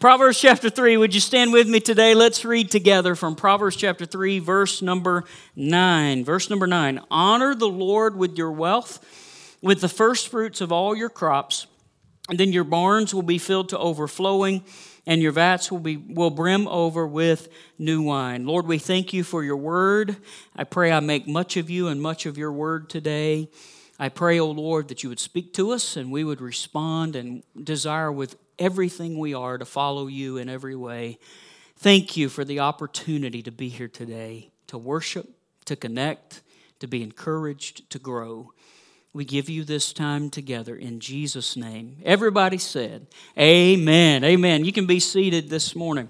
Proverbs chapter 3, would you stand with me today? Let's read together from Proverbs chapter 3, verse number 9. Verse number 9 Honor the Lord with your wealth, with the first fruits of all your crops, and then your barns will be filled to overflowing and your vats will be will brim over with new wine. Lord, we thank you for your word. I pray I make much of you and much of your word today. I pray, O oh Lord, that you would speak to us and we would respond and desire with everything we are to follow you in every way. Thank you for the opportunity to be here today, to worship, to connect, to be encouraged, to grow. We give you this time together in Jesus' name. Everybody said, Amen. Amen. You can be seated this morning.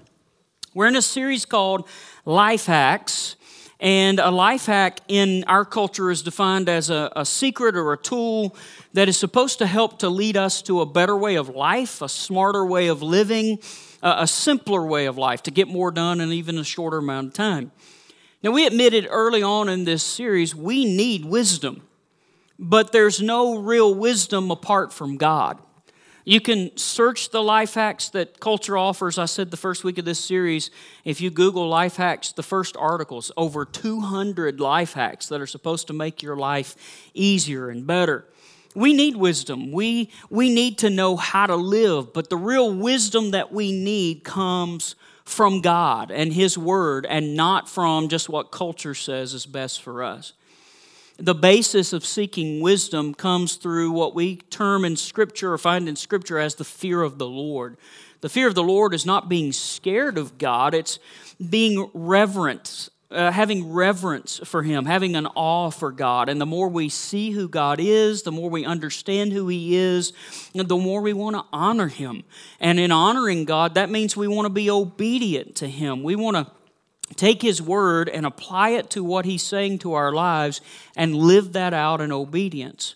We're in a series called Life Hacks. And a life hack in our culture is defined as a, a, secret or a tool that is supposed to help to lead us to a better way of life, a smarter way of living, a, a simpler way of life, to get more done in even a shorter amount of time. Now, we admitted early on in this series we need wisdom but there's no real wisdom apart from God. You can search the life hacks that culture offers. I said the first week of this series, if you Google life hacks, the first articles, over 200 life hacks that are supposed to make your life easier and better. We need wisdom. We, we need to know how to live, but the real wisdom that we need comes from God and His Word and not from just what culture says is best for us the basis of seeking wisdom comes through what we term in Scripture or find in Scripture as the fear of the Lord. The fear of the Lord is not being scared of God, it's being reverent, uh, having reverence for Him, having an awe for God. And the more we see who God is, the more we understand who He is, and the more we want to honor Him. And in honoring God, that means we want to be obedient to Him. We want to take His word and apply it to what He's saying to our lives and live that out in obedience.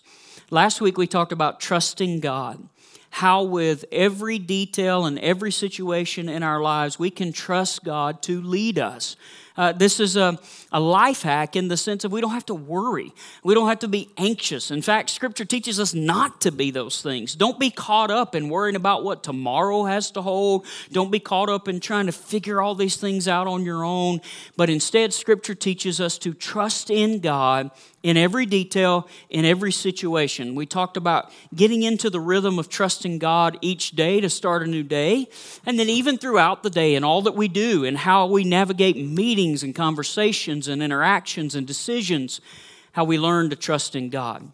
Last week we talked about trusting God. How, with every detail and every situation in our lives, we can trust God to lead us. Uh, this is a, a life hack in the sense of we don't have to worry. We don't have to be anxious. In fact, Scripture teaches us not to be those things. Don't be caught up in worrying about what tomorrow has to hold. Don't be caught up in trying to figure all these things out on your own. But instead, Scripture teaches us to trust in God in every detail, in every situation. We talked about getting into the rhythm of trusting God each day to start a new day, and then even throughout the day and all that we do and how we navigate meetings and conversations and interactions and decisions, how we learn to trust in God.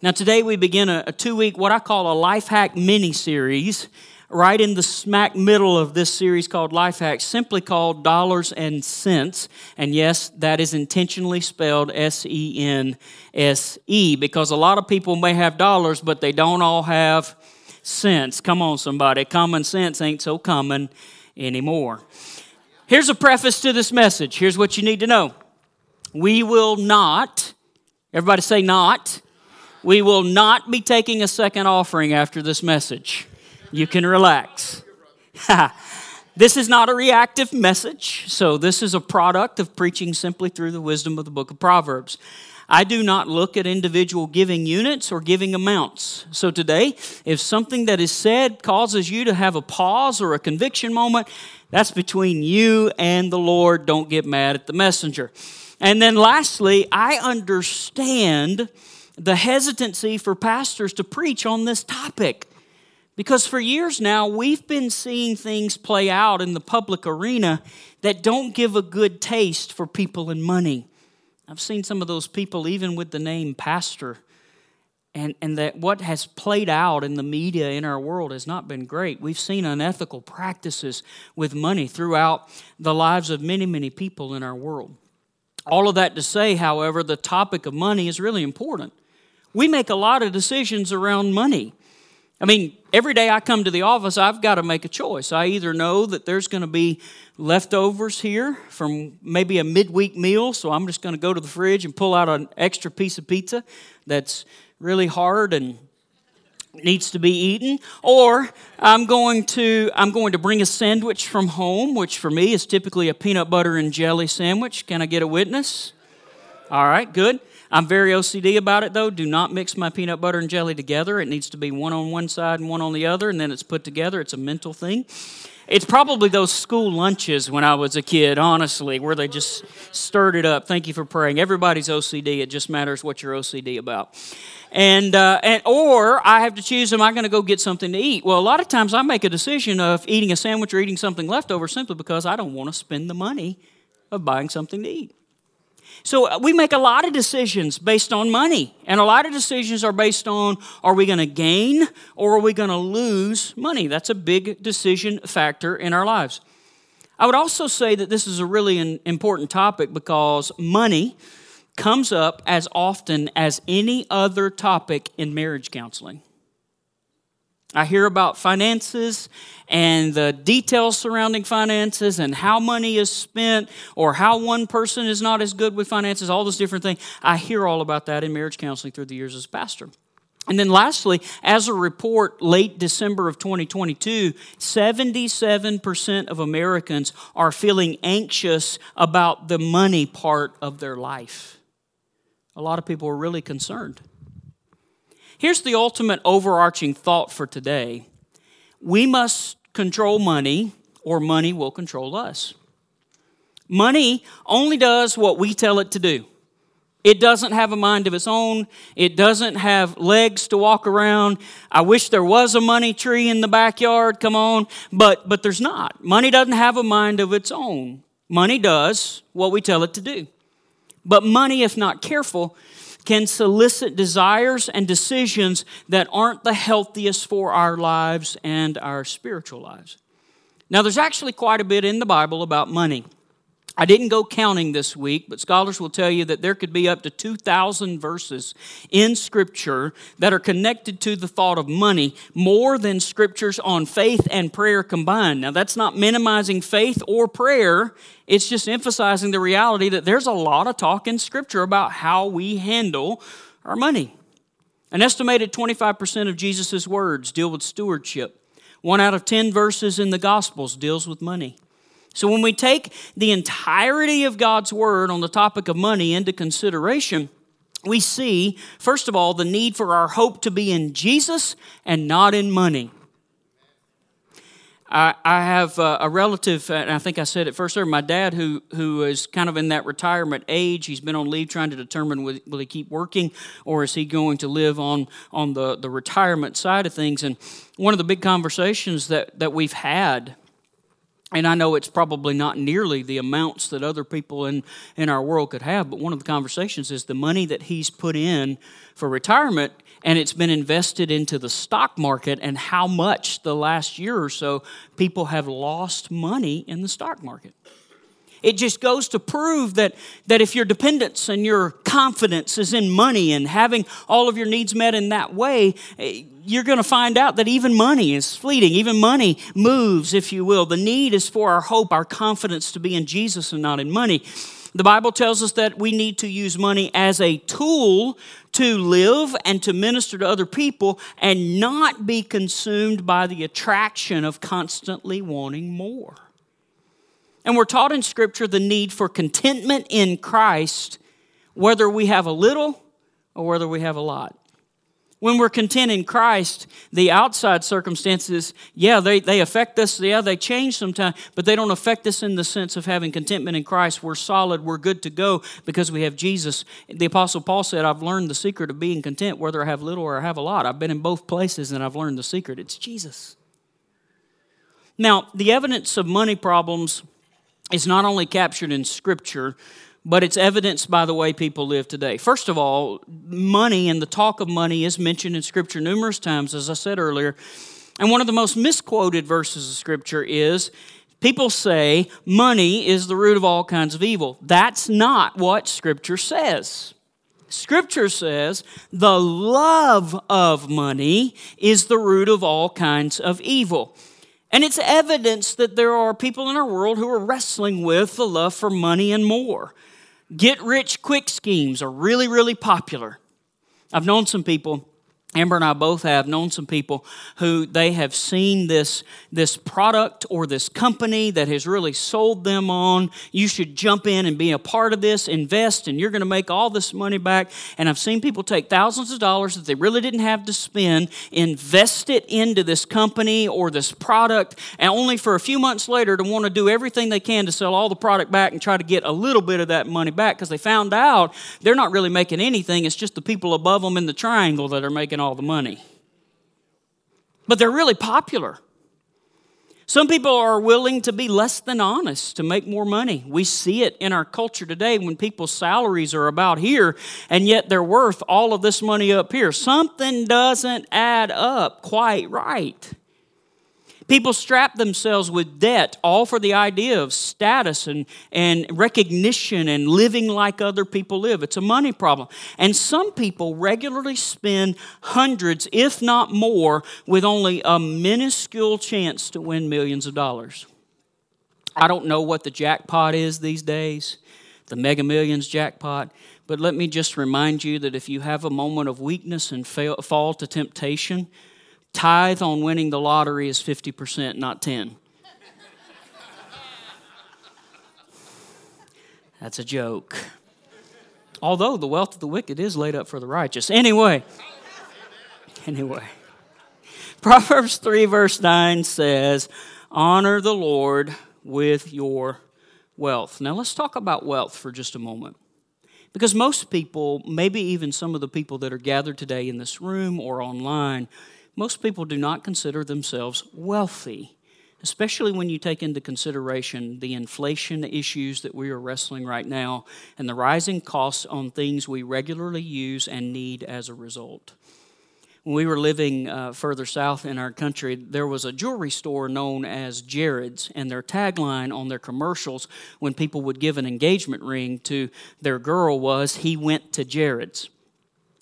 Now, today we begin a, a two week, what I call a life hack mini series right in the smack middle of this series called Life Hacks, simply called Dollars and Sense. And yes, that is intentionally spelled S E N S E because a lot of people may have dollars, but they don't all have sense. Come on, somebody. Common sense ain't so common anymore. Here's a preface to this message. Here's what you need to know. We will not, everybody say not, we will not be taking a second offering after this message. You can relax. this is not a reactive message, so this is a product of preaching simply through the wisdom of the book of Proverbs. I do not look at individual giving units or giving amounts. So today, if something that is said causes you to have a pause or a conviction moment, that's between you and the Lord. Don't get mad at the messenger. And then lastly, I understand the hesitancy for pastors to preach on this topic. Because for years now, we've been seeing things play out in the public arena that don't give a good taste for people and money. I've seen some of those people, even with the name pastor, and, and that what has played out in the media in our world has not been great. We've seen unethical practices with money throughout the lives of many, many people in our world. All of that to say, however, the topic of money is really important. We make a lot of decisions around money. I mean, every day I come to the office, I've got to make a choice. I either know that there's going to be leftovers here from maybe a midweek meal, so I'm just going to go to the fridge and pull out an extra piece of pizza that's really hard and needs to be eaten or i'm going to i'm going to bring a sandwich from home which for me is typically a peanut butter and jelly sandwich. Can i get a witness? All right good I'm very OCD about it though. Do not mix my peanut butter and jelly together. It needs to be one on one side and one on the other, and then it's put together. It's a mental thing. It's probably those school lunches when I was a kid, honestly, where they just stirred it up. Thank you for praying. Everybody's OCD. It just matters what you're OCD about. And, uh, and or I have to choose, am I going to go get something to eat? Well, a lot of times I make a decision of eating a sandwich or eating something leftover simply because I don't want to spend the money of buying something to eat. So uh, we make a lot of decisions based on money, and a lot of decisions are based on are we going to gain or are we going to lose money? That's a big decision factor in our lives. I would also say that this is a really an important topic because money comes up as often as any other topic in marriage counseling. I hear about finances and the details surrounding finances and how money is spent or how one person is not as good with finances, all those different things. I hear all about that in marriage counseling through the years as pastor. And then lastly, as a report late December of 2022, 77% of Americans are feeling anxious about the money part of their life. A lot of people are really concerned. Here's the ultimate overarching thought for today we must control money, or money will control us. Money only does what we tell it to do. It doesn't have a mind of its own. It doesn't have legs to walk around. I wish there was a money tree in the backyard, come on, but but there's not. Money doesn't have a mind of its own. Money does what we tell it to do. But money if not careful can solicit desires and decisions that aren't the healthiest for our lives and our spiritual lives. Now, there's actually quite a bit in the Bible about money. I didn't go counting this week, but scholars will tell you that there could be up to 2,000 verses in Scripture that are connected to the thought of money more than scriptures on faith and prayer combined. Now, that's not minimizing faith or prayer, it's just emphasizing the reality that there's a lot of talk in Scripture about how we handle our money. An estimated 25% of Jesus' words deal with stewardship. One out of 10 verses in the Gospels deals with money. So when we take the entirety of God's word on the topic of money into consideration, we see, first of all, the need for our hope to be in Jesus and not in money. I, I have a relative, and I think I said it first there, my dad, who, who is kind of in that retirement age. He's been on leave trying to determine will, will he keep working or is he going to live on, on the, the retirement side of things. And one of the big conversations that, that we've had and I know it's probably not nearly the amounts that other people in, in our world could have, but one of the conversations is the money that he's put in for retirement and it's been invested into the stock market and how much the last year or so people have lost money in the stock market. It just goes to prove that, that if your dependence and your confidence is in money and having all of your needs met in that way, eh, you're going to find out that even money is fleeting. Even money moves, if you will. The need is for our hope, our confidence to be in Jesus and not in money. The Bible tells us that we need to use money as a tool to live and to minister to other people and not be consumed by the attraction of constantly wanting more. And we're taught in Scripture the need for contentment in Christ, whether we have a little or whether we have a lot. When we're content in Christ, the outside circumstances, yeah, they, they affect us. Yeah, they change sometimes, but they don't affect us in the sense of having contentment in Christ. We're solid, we're good to go because we have Jesus. The Apostle Paul said, I've learned the secret of being content, whether I have little or I have a lot. I've been in both places and I've learned the secret. It's Jesus. Now, the evidence of money problems is not only captured in Scripture, but it's evidenced by the way people live today. First of all, money and the talk of money is mentioned in Scripture numerous times, as I said earlier. And one of the most misquoted verses of Scripture is people say money is the root of all kinds of evil. That's not what Scripture says. Scripture says the love of money is the root of all kinds of evil. And it's evidence that there are people in our world who are wrestling with the love for money and more. Get rich quick schemes are really, really popular. I've known some people Amber and I both have known some people who they have seen this, this product or this company that has really sold them on. You should jump in and be a part of this, invest, and you're going to make all this money back. And I've seen people take thousands of dollars that they really didn't have to spend, invest it into this company or this product, and only for a few months later to want to do everything they can to sell all the product back and try to get a little bit of that money back because they found out they're not really making anything. It's just the people above them in the triangle that are making all the money. But they're really popular. Some people are willing to be less than honest to make more money. We see it in our culture today when people's salaries are about here and yet they're worth all of this money up here. Something doesn't add up quite right. People strap themselves with debt, all for the idea of status and, and recognition and living like other people live. It's a money problem. And some people regularly spend hundreds, if not more, with only a minuscule chance to win millions of dollars. I don't know what the jackpot is these days, the mega millions jackpot. But let me just remind you that if you have a moment of weakness and fail, fall to temptation, Tithe on winning the lottery is 50%, not 10. That's a joke. Although the wealth of the wicked is laid up for the righteous. Anyway, anyway. Proverbs 3, verse 9 says, Honor the Lord with your wealth. Now let's talk about wealth for just a moment. Because most people, maybe even some of the people that are gathered today in this room or online, most people do not consider themselves wealthy, especially when you take into consideration the inflation issues that we are wrestling right now and the rising costs on things we regularly use and need as a result. When we were living uh, further south in our country, there was a jewelry store known as Jared's, and their tagline on their commercials when people would give an engagement ring to their girl was, He went to Jared's.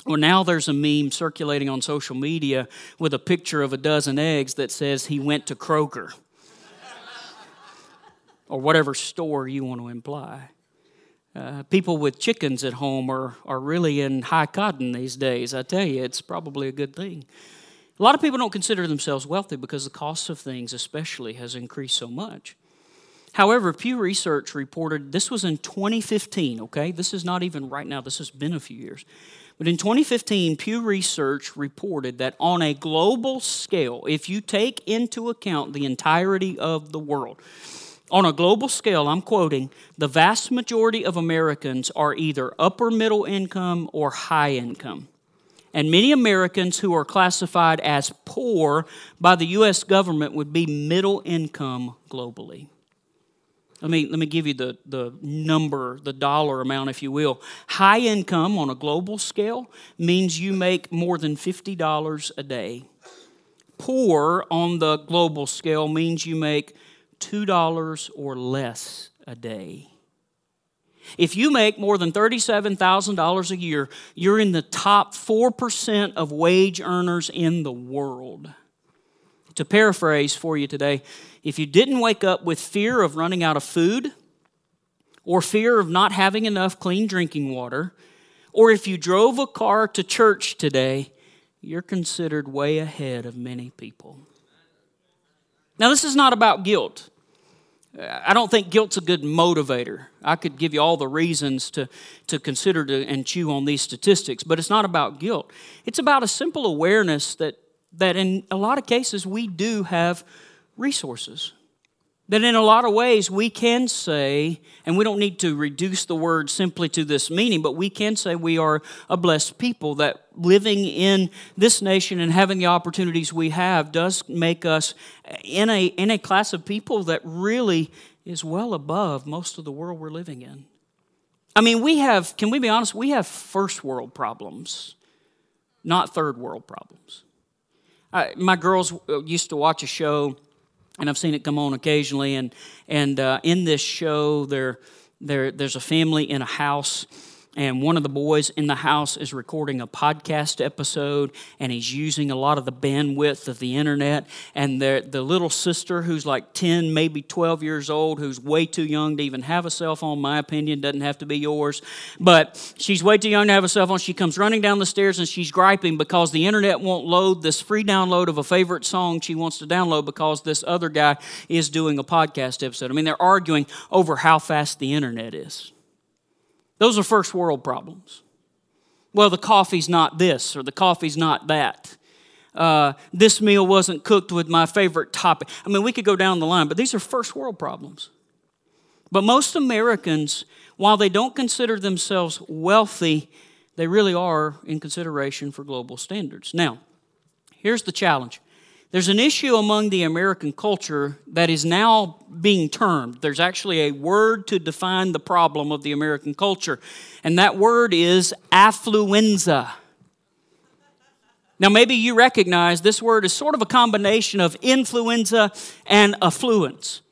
Well, now there's a meme circulating on social media with a picture of a dozen eggs that says he went to Kroger or whatever store you want to imply. Uh, people with chickens at home are, are really in high cotton these days. I tell you, it's probably a good thing. A lot of people don't consider themselves wealthy because the cost of things, especially, has increased so much. However, Pew Research reported this was in 2015, okay? This is not even right now, this has been a few years. But in 2015, Pew Research reported that on a global scale, if you take into account the entirety of the world, on a global scale, I'm quoting, the vast majority of Americans are either upper middle income or high income. And many Americans who are classified as poor by the U.S. government would be middle income globally. Let me, let me give you the, the number, the dollar amount, if you will. High income on a global scale means you make more than $50 a day. Poor on the global scale means you make $2 or less a day. If you make more than $37,000 a year, you're in the top 4% of wage earners in the world. To paraphrase for you today, if you didn't wake up with fear of running out of food, or fear of not having enough clean drinking water, or if you drove a car to church today, you're considered way ahead of many people. Now, this is not about guilt. I don't think guilt's a good motivator. I could give you all the reasons to, to consider to, and chew on these statistics, but it's not about guilt. It's about a simple awareness that, that in a lot of cases we do have resources. That in a lot of ways we can say, and we don't need to reduce the word simply to this meaning, but we can say we are a blessed people, that living in this nation and having the opportunities we have does make us in a, in a class of people that really is well above most of the world we're living in. I mean, we have, can we be honest, we have first world problems, not third world problems. I, my girls used to watch a show and I've seen it come on occasionally. And and uh, in this show, there, there there's a family in a house, and one of the boys in the house is recording a podcast episode and he's using a lot of the bandwidth of the internet. And the, the little sister who's like 10 maybe 12 years old who's way too young to even have a cell phone my opinion doesn't have to be yours. But she's way too young to have a cell phone. She comes running down the stairs and she's griping because the internet won't load this free download of a favorite song she wants to download because this other guy is doing a podcast episode. I mean they're arguing over how fast the internet is those are first world problems. Well, the coffee's not this or the coffee's not that. Uh, this meal wasn't cooked with my favorite topping. I mean, we could go down the line, but these are first world problems. But most Americans, while they don't consider themselves wealthy, they really are in consideration for global standards. Now, here's the challenge there's an issue among the American culture that is now being termed. There's actually a word to define the problem of the American culture, and that word is affluenza. Now, maybe you recognize this word is sort of a combination of influenza and affluence.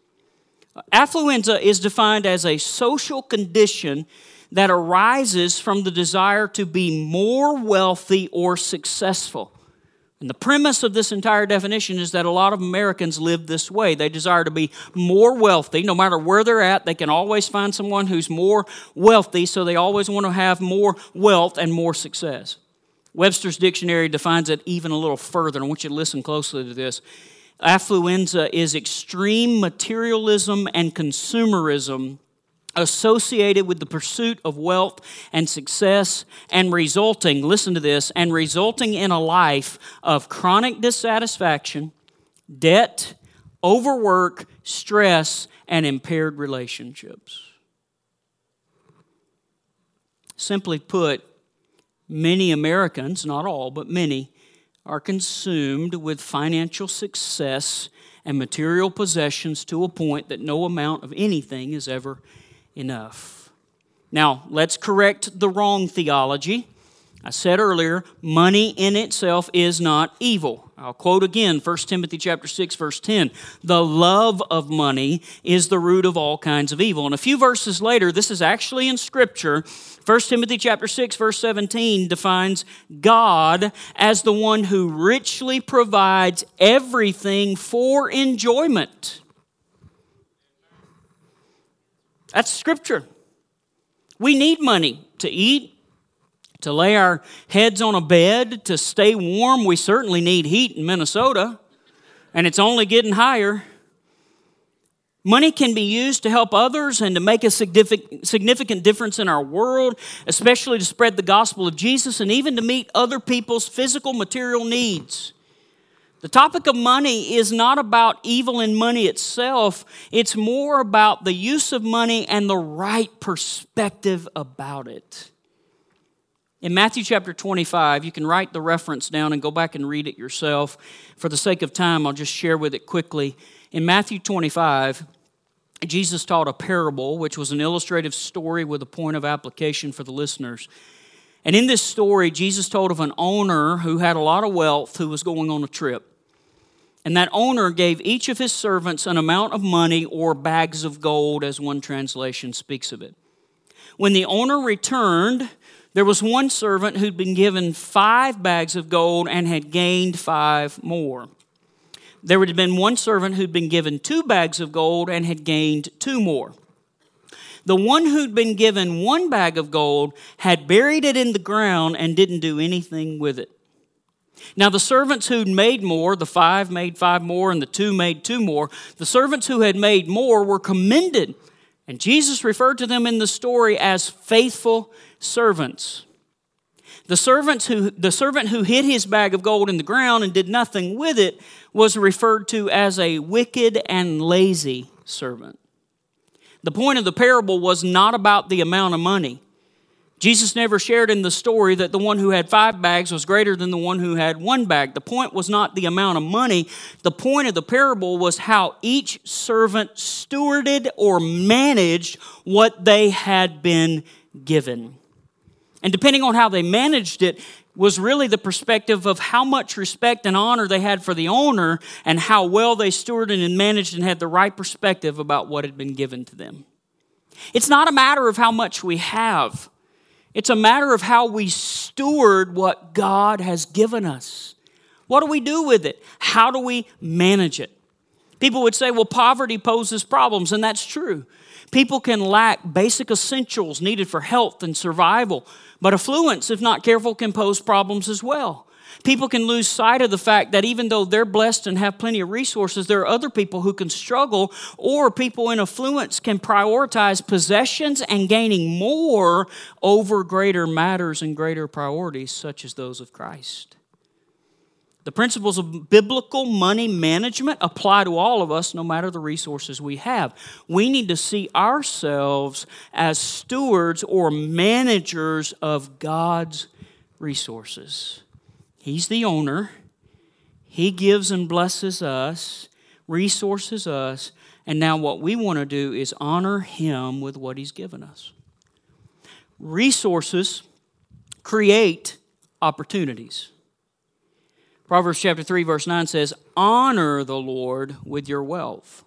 Affluenza is defined as a social condition that arises from the desire to be more wealthy or successful. And the premise of this entire definition is that a lot of Americans live this way. They desire to be more wealthy. No matter where they're at, they can always find someone who's more wealthy, so they always want to have more wealth and more success. Webster's dictionary defines it even a little further. I want you to listen closely to this. Affluenza is extreme materialism and consumerism associated with the pursuit of wealth and success and resulting, listen to this, and resulting in a life of chronic dissatisfaction, debt, overwork, stress, and impaired relationships. Simply put, many Americans, not all, but many, are consumed with financial success and material possessions to a point that no amount of anything is ever enough. Now, let's correct the wrong theology. I said earlier, money in itself is not evil. I'll quote again 1 Timothy chapter 6 verse 10. The love of money is the root of all kinds of evil. And a few verses later, this is actually in scripture. 1 Timothy chapter 6 verse 17 defines God as the one who richly provides everything for enjoyment. That's scripture. We need money to eat, to lay our heads on a bed, to stay warm. We certainly need heat in Minnesota, and it's only getting higher. Money can be used to help others and to make a significant difference in our world, especially to spread the gospel of Jesus and even to meet other people's physical, material needs. The topic of money is not about evil in money itself, it's more about the use of money and the right perspective about it. In Matthew chapter 25, you can write the reference down and go back and read it yourself. For the sake of time, I'll just share with it quickly. In Matthew 25, Jesus taught a parable, which was an illustrative story with a point of application for the listeners. And in this story, Jesus told of an owner who had a lot of wealth who was going on a trip. And that owner gave each of his servants an amount of money or bags of gold, as one translation speaks of it. When the owner returned, there was one servant who'd been given five bags of gold and had gained five more. There had been one servant who'd been given two bags of gold and had gained two more. The one who'd been given one bag of gold had buried it in the ground and didn't do anything with it. Now, the servants who'd made more, the five made five more, and the two made two more, the servants who had made more were commended. And Jesus referred to them in the story as faithful servants. The, servants who, the servant who hid his bag of gold in the ground and did nothing with it was referred to as a wicked and lazy servant. The point of the parable was not about the amount of money. Jesus never shared in the story that the one who had five bags was greater than the one who had one bag. The point was not the amount of money. The point of the parable was how each servant stewarded or managed what they had been given. And depending on how they managed it, was really the perspective of how much respect and honor they had for the owner and how well they stewarded and managed and had the right perspective about what had been given to them. It's not a matter of how much we have, It's a matter of how we steward what God has given us. What do we do with it? How do we manage it? People would say, well, poverty poses problems, and that's true. People can lack basic essentials needed for health and survival, but affluence, if not careful, can pose problems as well. People can lose sight of the fact that even though they're blessed and have plenty of resources, there are other people who can struggle, or people in affluence can prioritize possessions and gaining more over greater matters and greater priorities, such as those of Christ. The principles of biblical money management apply to all of us no matter the resources we have. We need to see ourselves as stewards or managers of God's resources. He's the owner, He gives and blesses us, resources us, and now what we want to do is honor Him with what He's given us. Resources create opportunities. Proverbs chapter 3, verse 9 says, Honor the Lord with your wealth.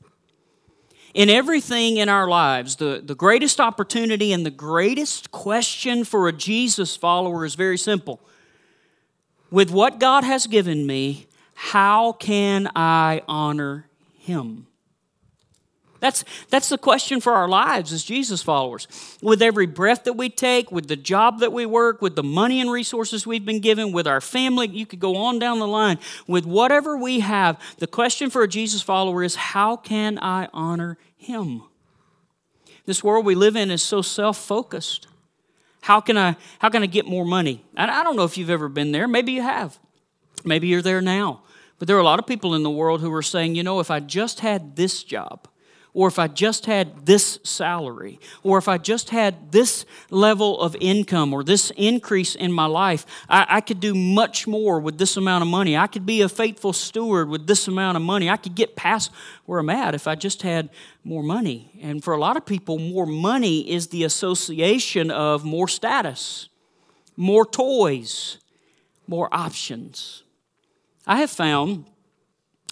In everything in our lives, the, the greatest opportunity and the greatest question for a Jesus follower is very simple. With what God has given me, how can I honor Him? That's, that's the question for our lives as Jesus followers. With every breath that we take, with the job that we work, with the money and resources we've been given, with our family, you could go on down the line. With whatever we have, the question for a Jesus follower is how can I honor him? This world we live in is so self focused. How can I how can I get more money? I don't know if you've ever been there. Maybe you have. Maybe you're there now. But there are a lot of people in the world who are saying, you know, if I just had this job, or if I just had this salary, or if I just had this level of income or this increase in my life, I, I, could do much more with this amount of money. I could be a faithful steward with this amount of money. I could get past where I'm at if I just had more money. And for a lot of people, more money is the association of more status, more toys, more options. I have found,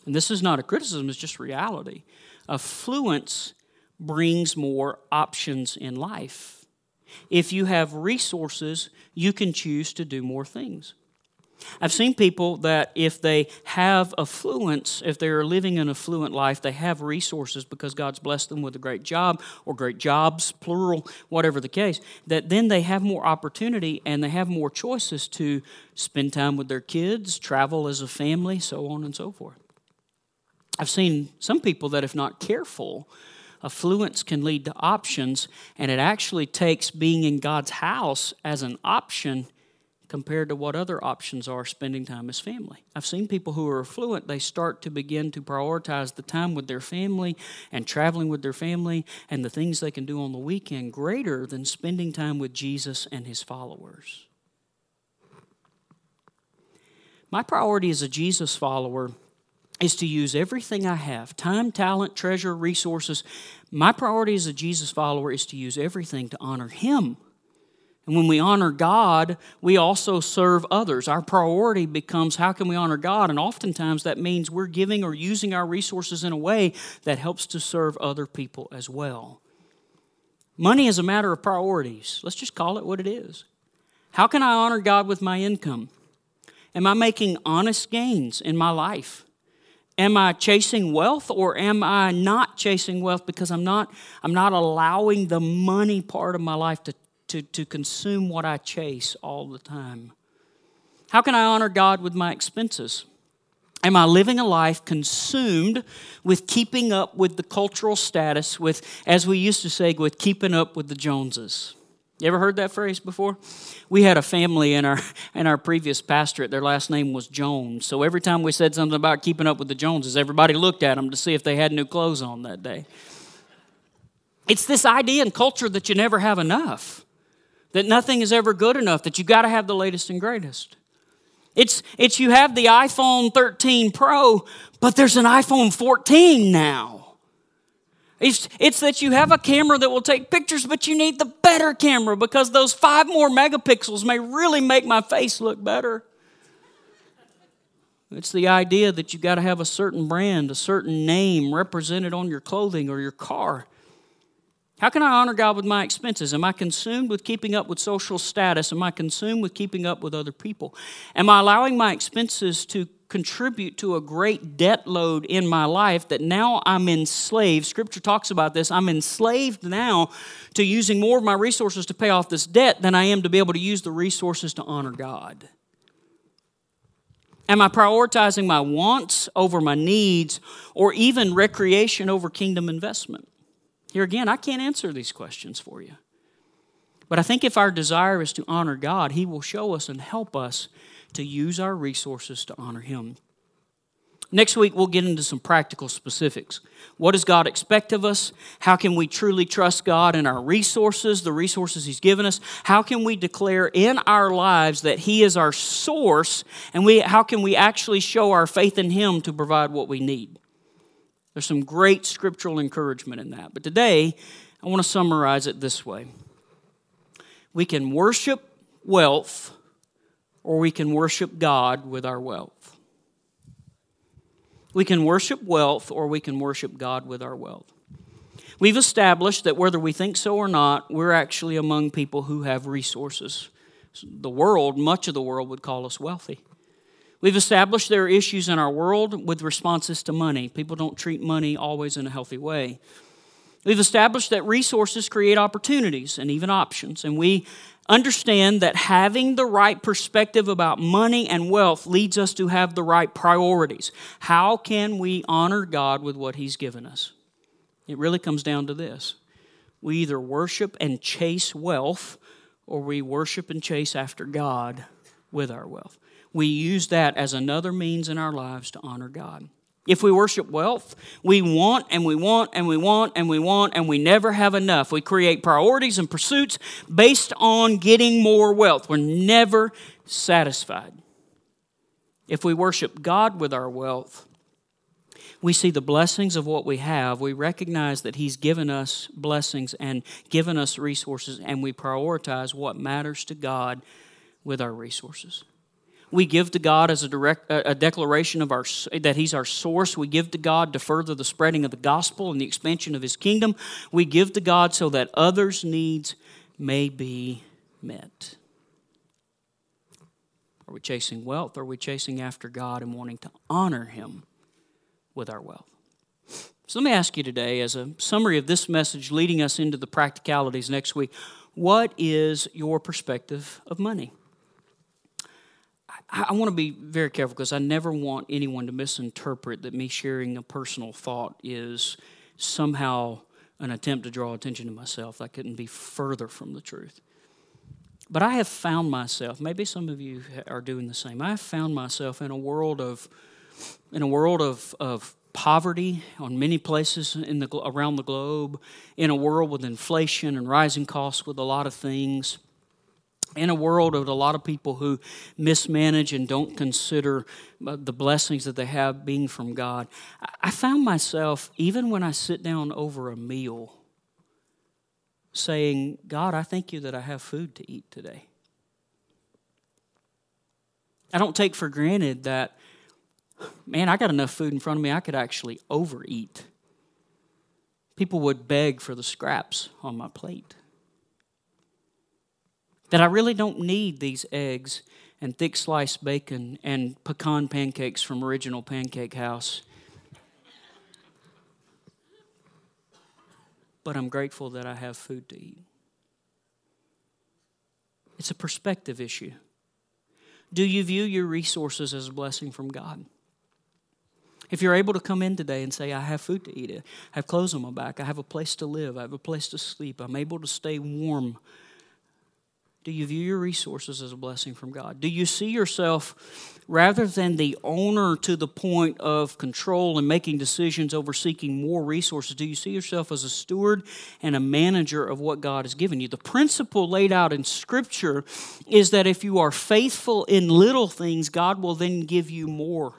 and this is not a criticism, it's just reality Affluence brings more options in life. If you have resources, you can choose to do more things. I've seen people that if they have affluence, if they're living an affluent life, they have resources because God's blessed them with a great job or great jobs, plural, whatever the case, that then they have more opportunity and they have more choices to spend time with their kids, travel as a family, so on and so forth. I've seen some people that, if not careful, affluence can lead to options, and it actually takes being in God's house as an option compared to what other options are spending time as family. I've seen people who are affluent, they start to begin to prioritize the time with their family and traveling with their family and the things they can do on the weekend greater than spending time with Jesus and his followers. My priority as a Jesus follower is to use everything I have time, talent, treasure, resources. My priority as a Jesus follower is to use everything to honor Him. And when we honor God, we also serve others. Our priority becomes how can we honor God? And oftentimes that means we're giving or using our resources in a way that helps to serve other people as well. Money is a matter of priorities. Let's just call it what it is. How can I honor God with my income? Am I making honest gains in my life? Am I chasing wealth or am I not chasing wealth because I'm not, I'm not allowing the money part of my life to, to, to consume what I chase all the time? How can I honor God with my expenses? Am I living a life consumed with keeping up with the cultural status, with, as we used to say, with keeping up with the Joneses? You ever heard that phrase before? We had a family in our in our previous pastorate. Their last name was Jones. So every time we said something about keeping up with the Joneses, everybody looked at them to see if they had new clothes on that day. It's this idea and culture that you never have enough, that nothing is ever good enough, that you got to have the latest and greatest. It's it's you have the iPhone 13 Pro, but there's an iPhone 14 now. It's, it's that you have a camera that will take pictures, but you need the better camera because those five more megapixels may really make my face look better. It's the idea that you got to have a certain brand, a certain name represented on your clothing or your car. How can I honor God with my expenses? Am I consumed with keeping up with social status? Am I consumed with keeping up with other people? Am I allowing my expenses to contribute to a great debt load in my life that now I'm enslaved? Scripture talks about this. I'm enslaved now to using more of my resources to pay off this debt than I am to be able to use the resources to honor God. Am I prioritizing my wants over my needs or even recreation over kingdom investment? Here again, I can't answer these questions for you. But I think if our desire is to honor God, He will show us and help us to use our resources to honor Him. Next week, we'll get into some practical specifics. What does God expect of us? How can we truly trust God in our resources, the resources He's given us? How can we declare in our lives that He is our source? And we, how can we actually show our faith in Him to provide what we need? There's some great scriptural encouragement in that. But today, I want to summarize it this way We can worship wealth, or we can worship God with our wealth. We can worship wealth, or we can worship God with our wealth. We've established that whether we think so or not, we're actually among people who have resources. The world, much of the world, would call us wealthy. We've established there are issues in our world with responses to money. People don't treat money always in a healthy way. We've established that resources create opportunities and even options, and we understand that having the right perspective about money and wealth leads us to have the right priorities. How can we honor God with what He's given us? It really comes down to this we either worship and chase wealth, or we worship and chase after God with our wealth we use that as another means in our lives to honor God. If we worship wealth, we want and we want and we want and we want and we never have enough. We create priorities and pursuits based on getting more wealth. We're never satisfied. If we worship God with our wealth, we see the blessings of what we have. We recognize that He's given us blessings and given us resources, and we prioritize what matters to God with our resources. We give to God as a direct a declaration of our that He's our source. We give to God to further the spreading of the gospel and the expansion of His kingdom. We give to God so that others' needs may be met. Are we chasing wealth? Are we chasing after God and wanting to honor Him with our wealth? So let me ask you today, as a summary of this message leading us into the practicalities next week, what is your perspective of money? I, want to be very careful because I never want anyone to misinterpret that me sharing a personal thought is somehow an attempt to draw attention to myself. That couldn't be further from the truth. But I have found myself, maybe some of you are doing the same. I have found myself in a world of in a world of, of poverty on many places in the, around the globe, in a world with inflation and rising costs with a lot of things in a world of a lot of people who mismanage and don't consider uh, the blessings that they have being from God, I found myself, even when I sit down over a meal, saying, God, I thank you that I have food to eat today. I don't take for granted that, man, I got enough food in front of me, I could actually overeat. People would beg for the scraps on my plate. That I really don't need these eggs and thick sliced bacon and pecan pancakes from Original Pancake House. But I'm grateful that I have food to eat. It's a perspective issue. Do you view your resources as a blessing from God? If you're able to come in today and say, I have food to eat, I have clothes on my back, I have a place to live, I have a place to sleep, I'm able to stay warm do you view your resources as a blessing from God? Do you see yourself, rather than the owner to the point of control and making decisions over seeking more resources, do you see yourself as a steward and a manager of what God has given you? The principle laid out in Scripture is that if you are faithful in little things, God will then give you more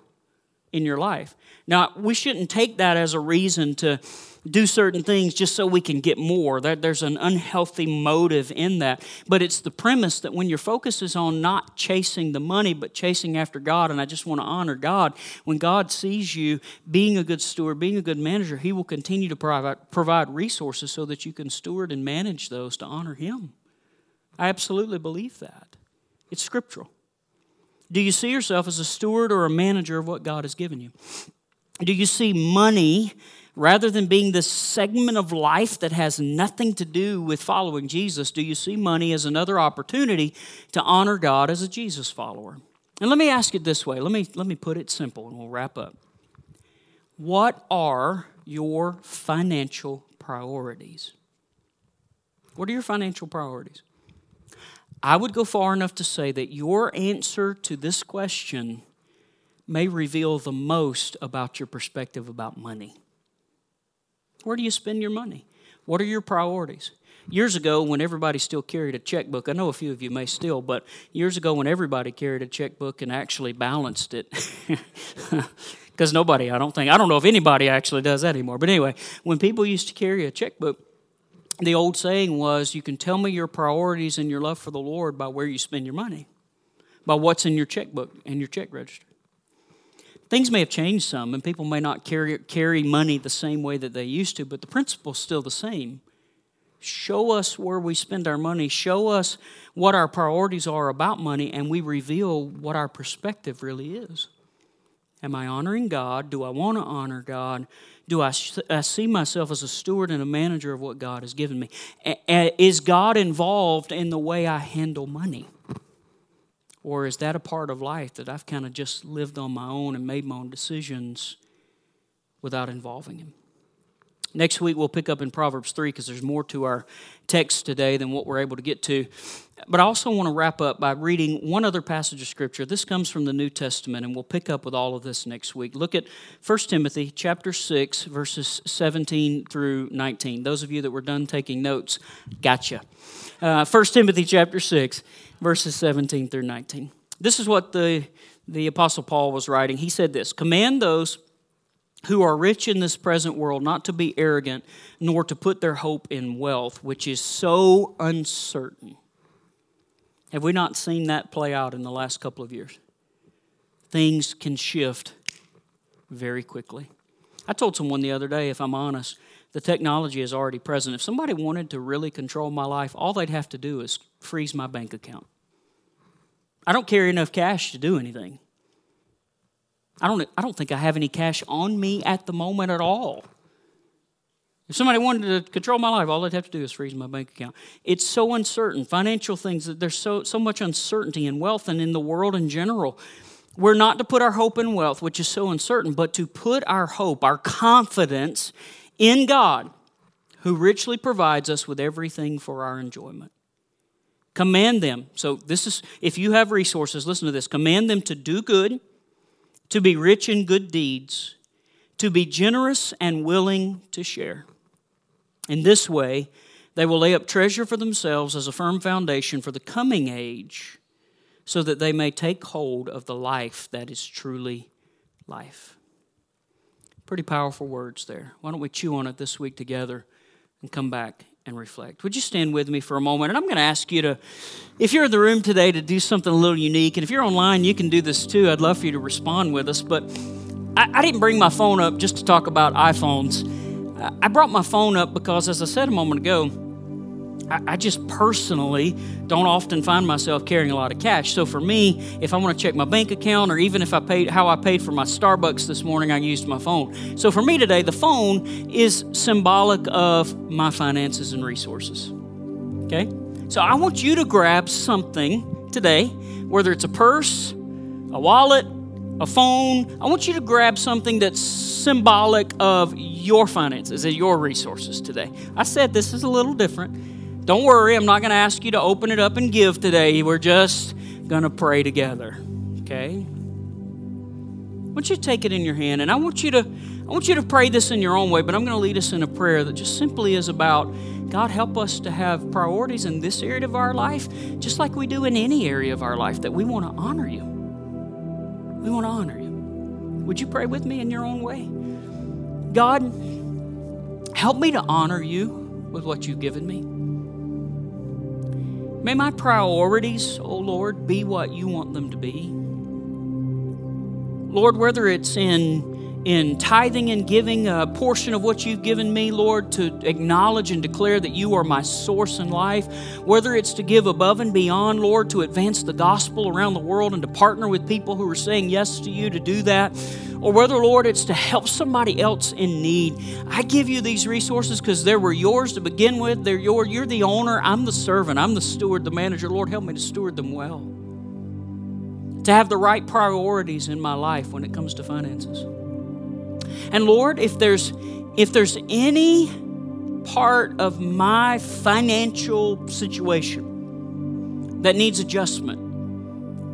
in your life. Now, we shouldn't take that as a reason to do certain things just so we can get more. There's an unhealthy motive in that. But it's the premise that when your focus is on not chasing the money, but chasing after God, and I just want to honor God, when God sees you being a good steward, being a good manager, He will continue to provide, provide resources so that you can steward and manage those to honor Him. I absolutely believe that. It's scriptural. Do you see yourself as a steward or a manager of what God has given you? Do you see money rather than being this segment of life that has nothing to do with following Jesus? Do you see money as another opportunity to honor God as a Jesus follower? And let me ask it this way. Let me, let me put it simple and we'll wrap up. What are your financial priorities? What are your financial priorities? I would go far enough to say that your answer to this question may reveal the most about your perspective about money. Where do you spend your money? What are your priorities? Years ago, when everybody still carried a checkbook, I know a few of you may still, but years ago, when everybody carried a checkbook and actually balanced it, because nobody, I don't think, I don't know if anybody actually does that anymore, but anyway, when people used to carry a checkbook, the old saying was, You can tell me your priorities and your love for the Lord by where you spend your money, by what's in your checkbook and your check register. Things may have changed some, and people may not carry, carry money the same way that they used to, but the principle's still the same. Show us where we spend our money, show us what our priorities are about money, and we reveal what our perspective really is. Am I honoring God? Do I want to honor God? Do I, I see myself as a steward and a manager of what God has given me? Is God involved in the way I handle money? Or is that a part of life that I've kind of just lived on my own and made my own decisions without involving Him? Next week, we'll pick up in Proverbs 3 because there's more to our text today than what we're able to get to. But I also want to wrap up by reading one other passage of Scripture. This comes from the New Testament, and we'll pick up with all of this next week. Look at 1 Timothy chapter 6, verses 17 through 19. Those of you that were done taking notes, gotcha. Uh, 1 Timothy chapter 6, verses 17 through 19. This is what the, the Apostle Paul was writing. He said this Command those who are rich in this present world not to be arrogant, nor to put their hope in wealth, which is so uncertain. Have we not seen that play out in the last couple of years? Things can shift very quickly. I told someone the other day, if I'm honest, the technology is already present. If somebody wanted to really control my life, all they'd have to do is freeze my bank account. I don't carry enough cash to do anything. I don't, I don't think I have any cash on me at the moment at all. If somebody wanted to control my life, all they'd have to do is freeze my bank account. It's so uncertain. Financial things, there's so, so much uncertainty in wealth and in the world in general. We're not to put our hope in wealth, which is so uncertain, but to put our hope, our confidence in God, who richly provides us with everything for our enjoyment. Command them. So, this is, if you have resources, listen to this. Command them to do good to be rich in good deeds, to be generous and willing to share. In this way, they will lay up treasure for themselves as a firm foundation for the coming age, so that they may take hold of the life that is truly life. Pretty powerful words there. Why don't we chew on it this week together and come back and reflect. Would you stand with me for a moment? And I'm going to ask you to, if you're in the room today, to do something a little unique. And if you're online, you can do this too. I'd love for you to respond with us. But I, I didn't bring my phone up just to talk about iPhones. I brought my phone up because, as I said a moment ago, I, just personally don't often find myself carrying a lot of cash. So for me, if I want to check my bank account or even if I paid how I paid for my Starbucks this morning, I used my phone. So for me today, the phone is symbolic of my finances and resources. Okay? So I want you to grab something today, whether it's a purse, a wallet, a phone. I want you to grab something that's symbolic of your finances and your resources today. I said this is a little different. Don't worry, I'm not going to ask you to open it up and give today. We're just going to pray together. Okay? I want you to take it in your hand and I want you to I want you to pray this in your own way, but I'm going to lead us in a prayer that just simply is about God help us to have priorities in this area of our life just like we do in any area of our life that we want to honor you. We want to honor you. Would you pray with me in your own way? God, help me to honor you with what you've given me. May my priorities, oh Lord, be what you want them to be. Lord, whether it's in in tithing and giving a portion of what you've given me, Lord, to acknowledge and declare that you are my source in life, whether it's to give above and beyond, Lord, to advance the gospel around the world and to partner with people who are saying yes to you to do that, or whether, Lord, it's to help somebody else in need. I give you these resources because they were yours to begin with. They're yours. You're the owner. I'm the servant. I'm the steward, the manager. Lord, help me to steward them well. To have the right priorities in my life when it comes to finances. And Lord, if there's if there's any part of my financial situation that needs adjustment,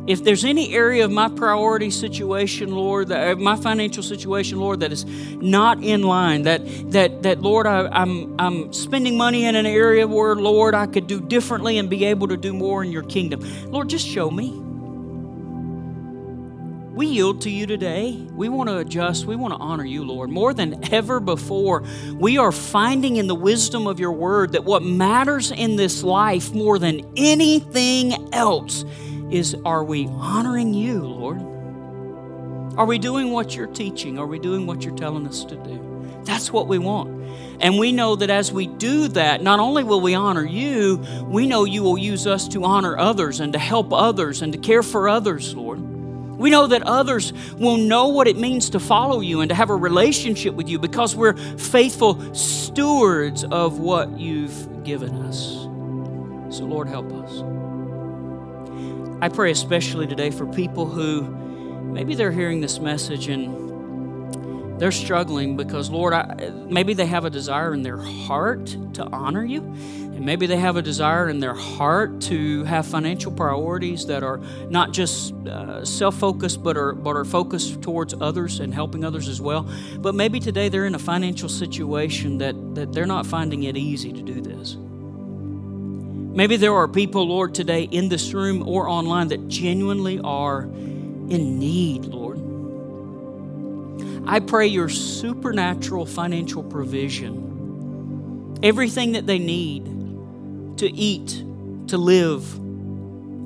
if there's any area of my priority situation, Lord, that, uh, my financial situation, Lord, that is not in line, that that that Lord, I, I'm I'm spending money in an area where, Lord, I could do differently and be able to do more in your kingdom. Lord, just show me. We yield to you today. We want to adjust. We want to honor you, Lord. More than ever before, we are finding in the wisdom of your word that what matters in this life more than anything else is are we honoring you, Lord? Are we doing what you're teaching? Are we doing what you're telling us to do? That's what we want. And we know that as we do that, not only will we honor you, we know you will use us to honor others and to help others and to care for others, Lord. We know that others will know what it means to follow you and to have a relationship with you because we're faithful stewards of what you've given us. So, Lord, help us. I pray especially today for people who maybe they're hearing this message and they're struggling because, Lord, I, maybe they have a desire in their heart to honor you. And maybe they have a desire in their heart to have financial priorities that are not just uh, self focused, but are, but are focused towards others and helping others as well. But maybe today they're in a financial situation that, that they're not finding it easy to do this. Maybe there are people, Lord, today in this room or online that genuinely are in need, Lord. I pray your supernatural financial provision, everything that they need to eat, to live,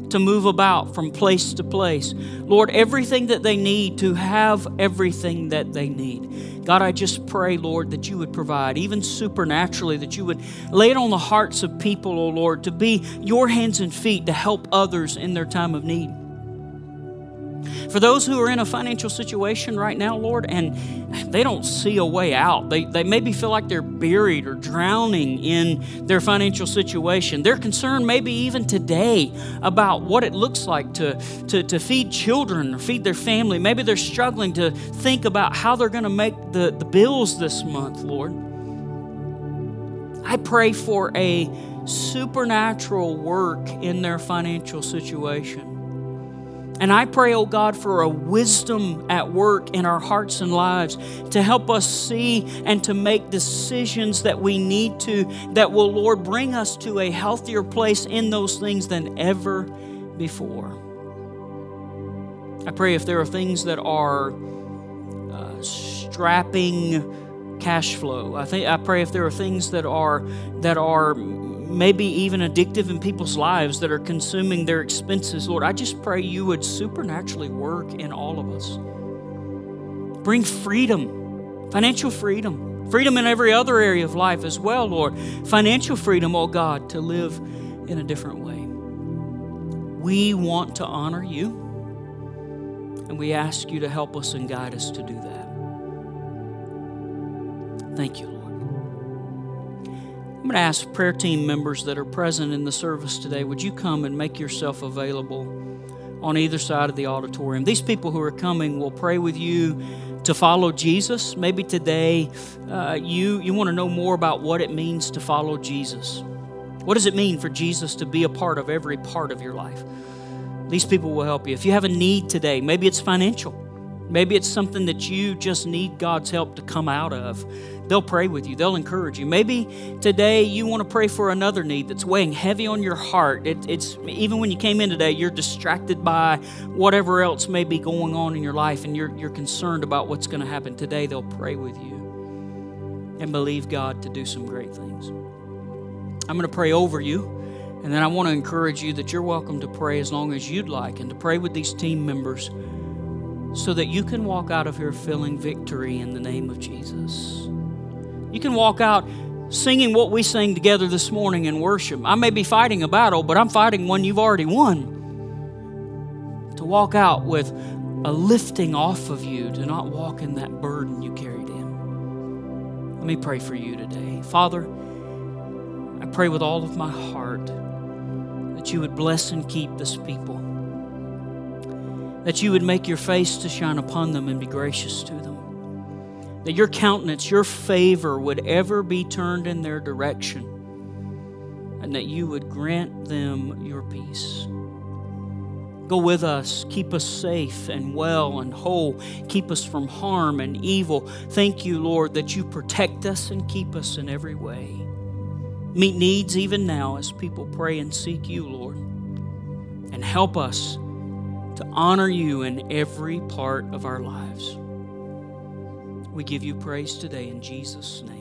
to move about from place to place. Lord, everything that they need to have everything that they need. God, I just pray, Lord, that you would provide, even supernaturally, that you would lay it on the hearts of people, oh Lord, to be your hands and feet to help others in their time of need. For those who are in a financial situation right now, Lord, and they don't see a way out, they, they maybe feel like they're buried or drowning in their financial situation. They're concerned, maybe even today, about what it looks like to, to, to feed children or feed their family. Maybe they're struggling to think about how they're going to make the, the bills this month, Lord. I pray for a supernatural work in their financial situation. And I pray, oh God, for a wisdom at work in our hearts and lives to help us see and to make decisions that we need to, that will, Lord, bring us to a healthier place in those things than ever before. I pray if there are things that are uh, strapping cash flow, I think I pray if there are things that are that are maybe even addictive in people's lives that are consuming their expenses, Lord, I just pray you would supernaturally work in all of us. Bring freedom, financial freedom, freedom in every other area of life as well, Lord. Financial freedom, oh God, to live in a different way. We want to honor you, and we ask you to help us and guide us to do that. Thank you, Lord. I'm going to ask prayer team members that are present in the service today would you come and make yourself available on either side of the auditorium? These people who are coming will pray with you to follow Jesus. Maybe today uh, you, you want to know more about what it means to follow Jesus. What does it mean for Jesus to be a part of every part of your life? These people will help you. If you have a need today, maybe it's financial. Maybe it's something that you just need God's help to come out of they'll pray with you, they'll encourage you. Maybe today you want to pray for another need that's weighing heavy on your heart. It, it's even when you came in today, you're distracted by whatever else may be going on in your life and you're, you're concerned about what's going to happen. Today, they'll pray with you and believe God to do some great things. I'm going to pray over you. And then I want to encourage you that you're welcome to pray as long as you'd like and to pray with these team members so that you can walk out of here feeling victory in the name of Jesus. You can walk out singing what we sang together this morning in worship. I may be fighting a battle, but I'm fighting one you've already won. To walk out with a lifting off of you, to not walk in that burden you carried in. Let me pray for you today. Father, I pray with all of my heart that you would bless and keep this people that you would make your face to shine upon them and be gracious to them. That your countenance, your favor would ever be turned in their direction, and that you would grant them your peace. Go with us, keep us safe and well and whole, keep us from harm and evil. Thank you, Lord, that you protect us and keep us in every way. Meet needs even now as people pray and seek you, Lord. And help us to honor you in every part of our lives. We give you praise today in Jesus' name.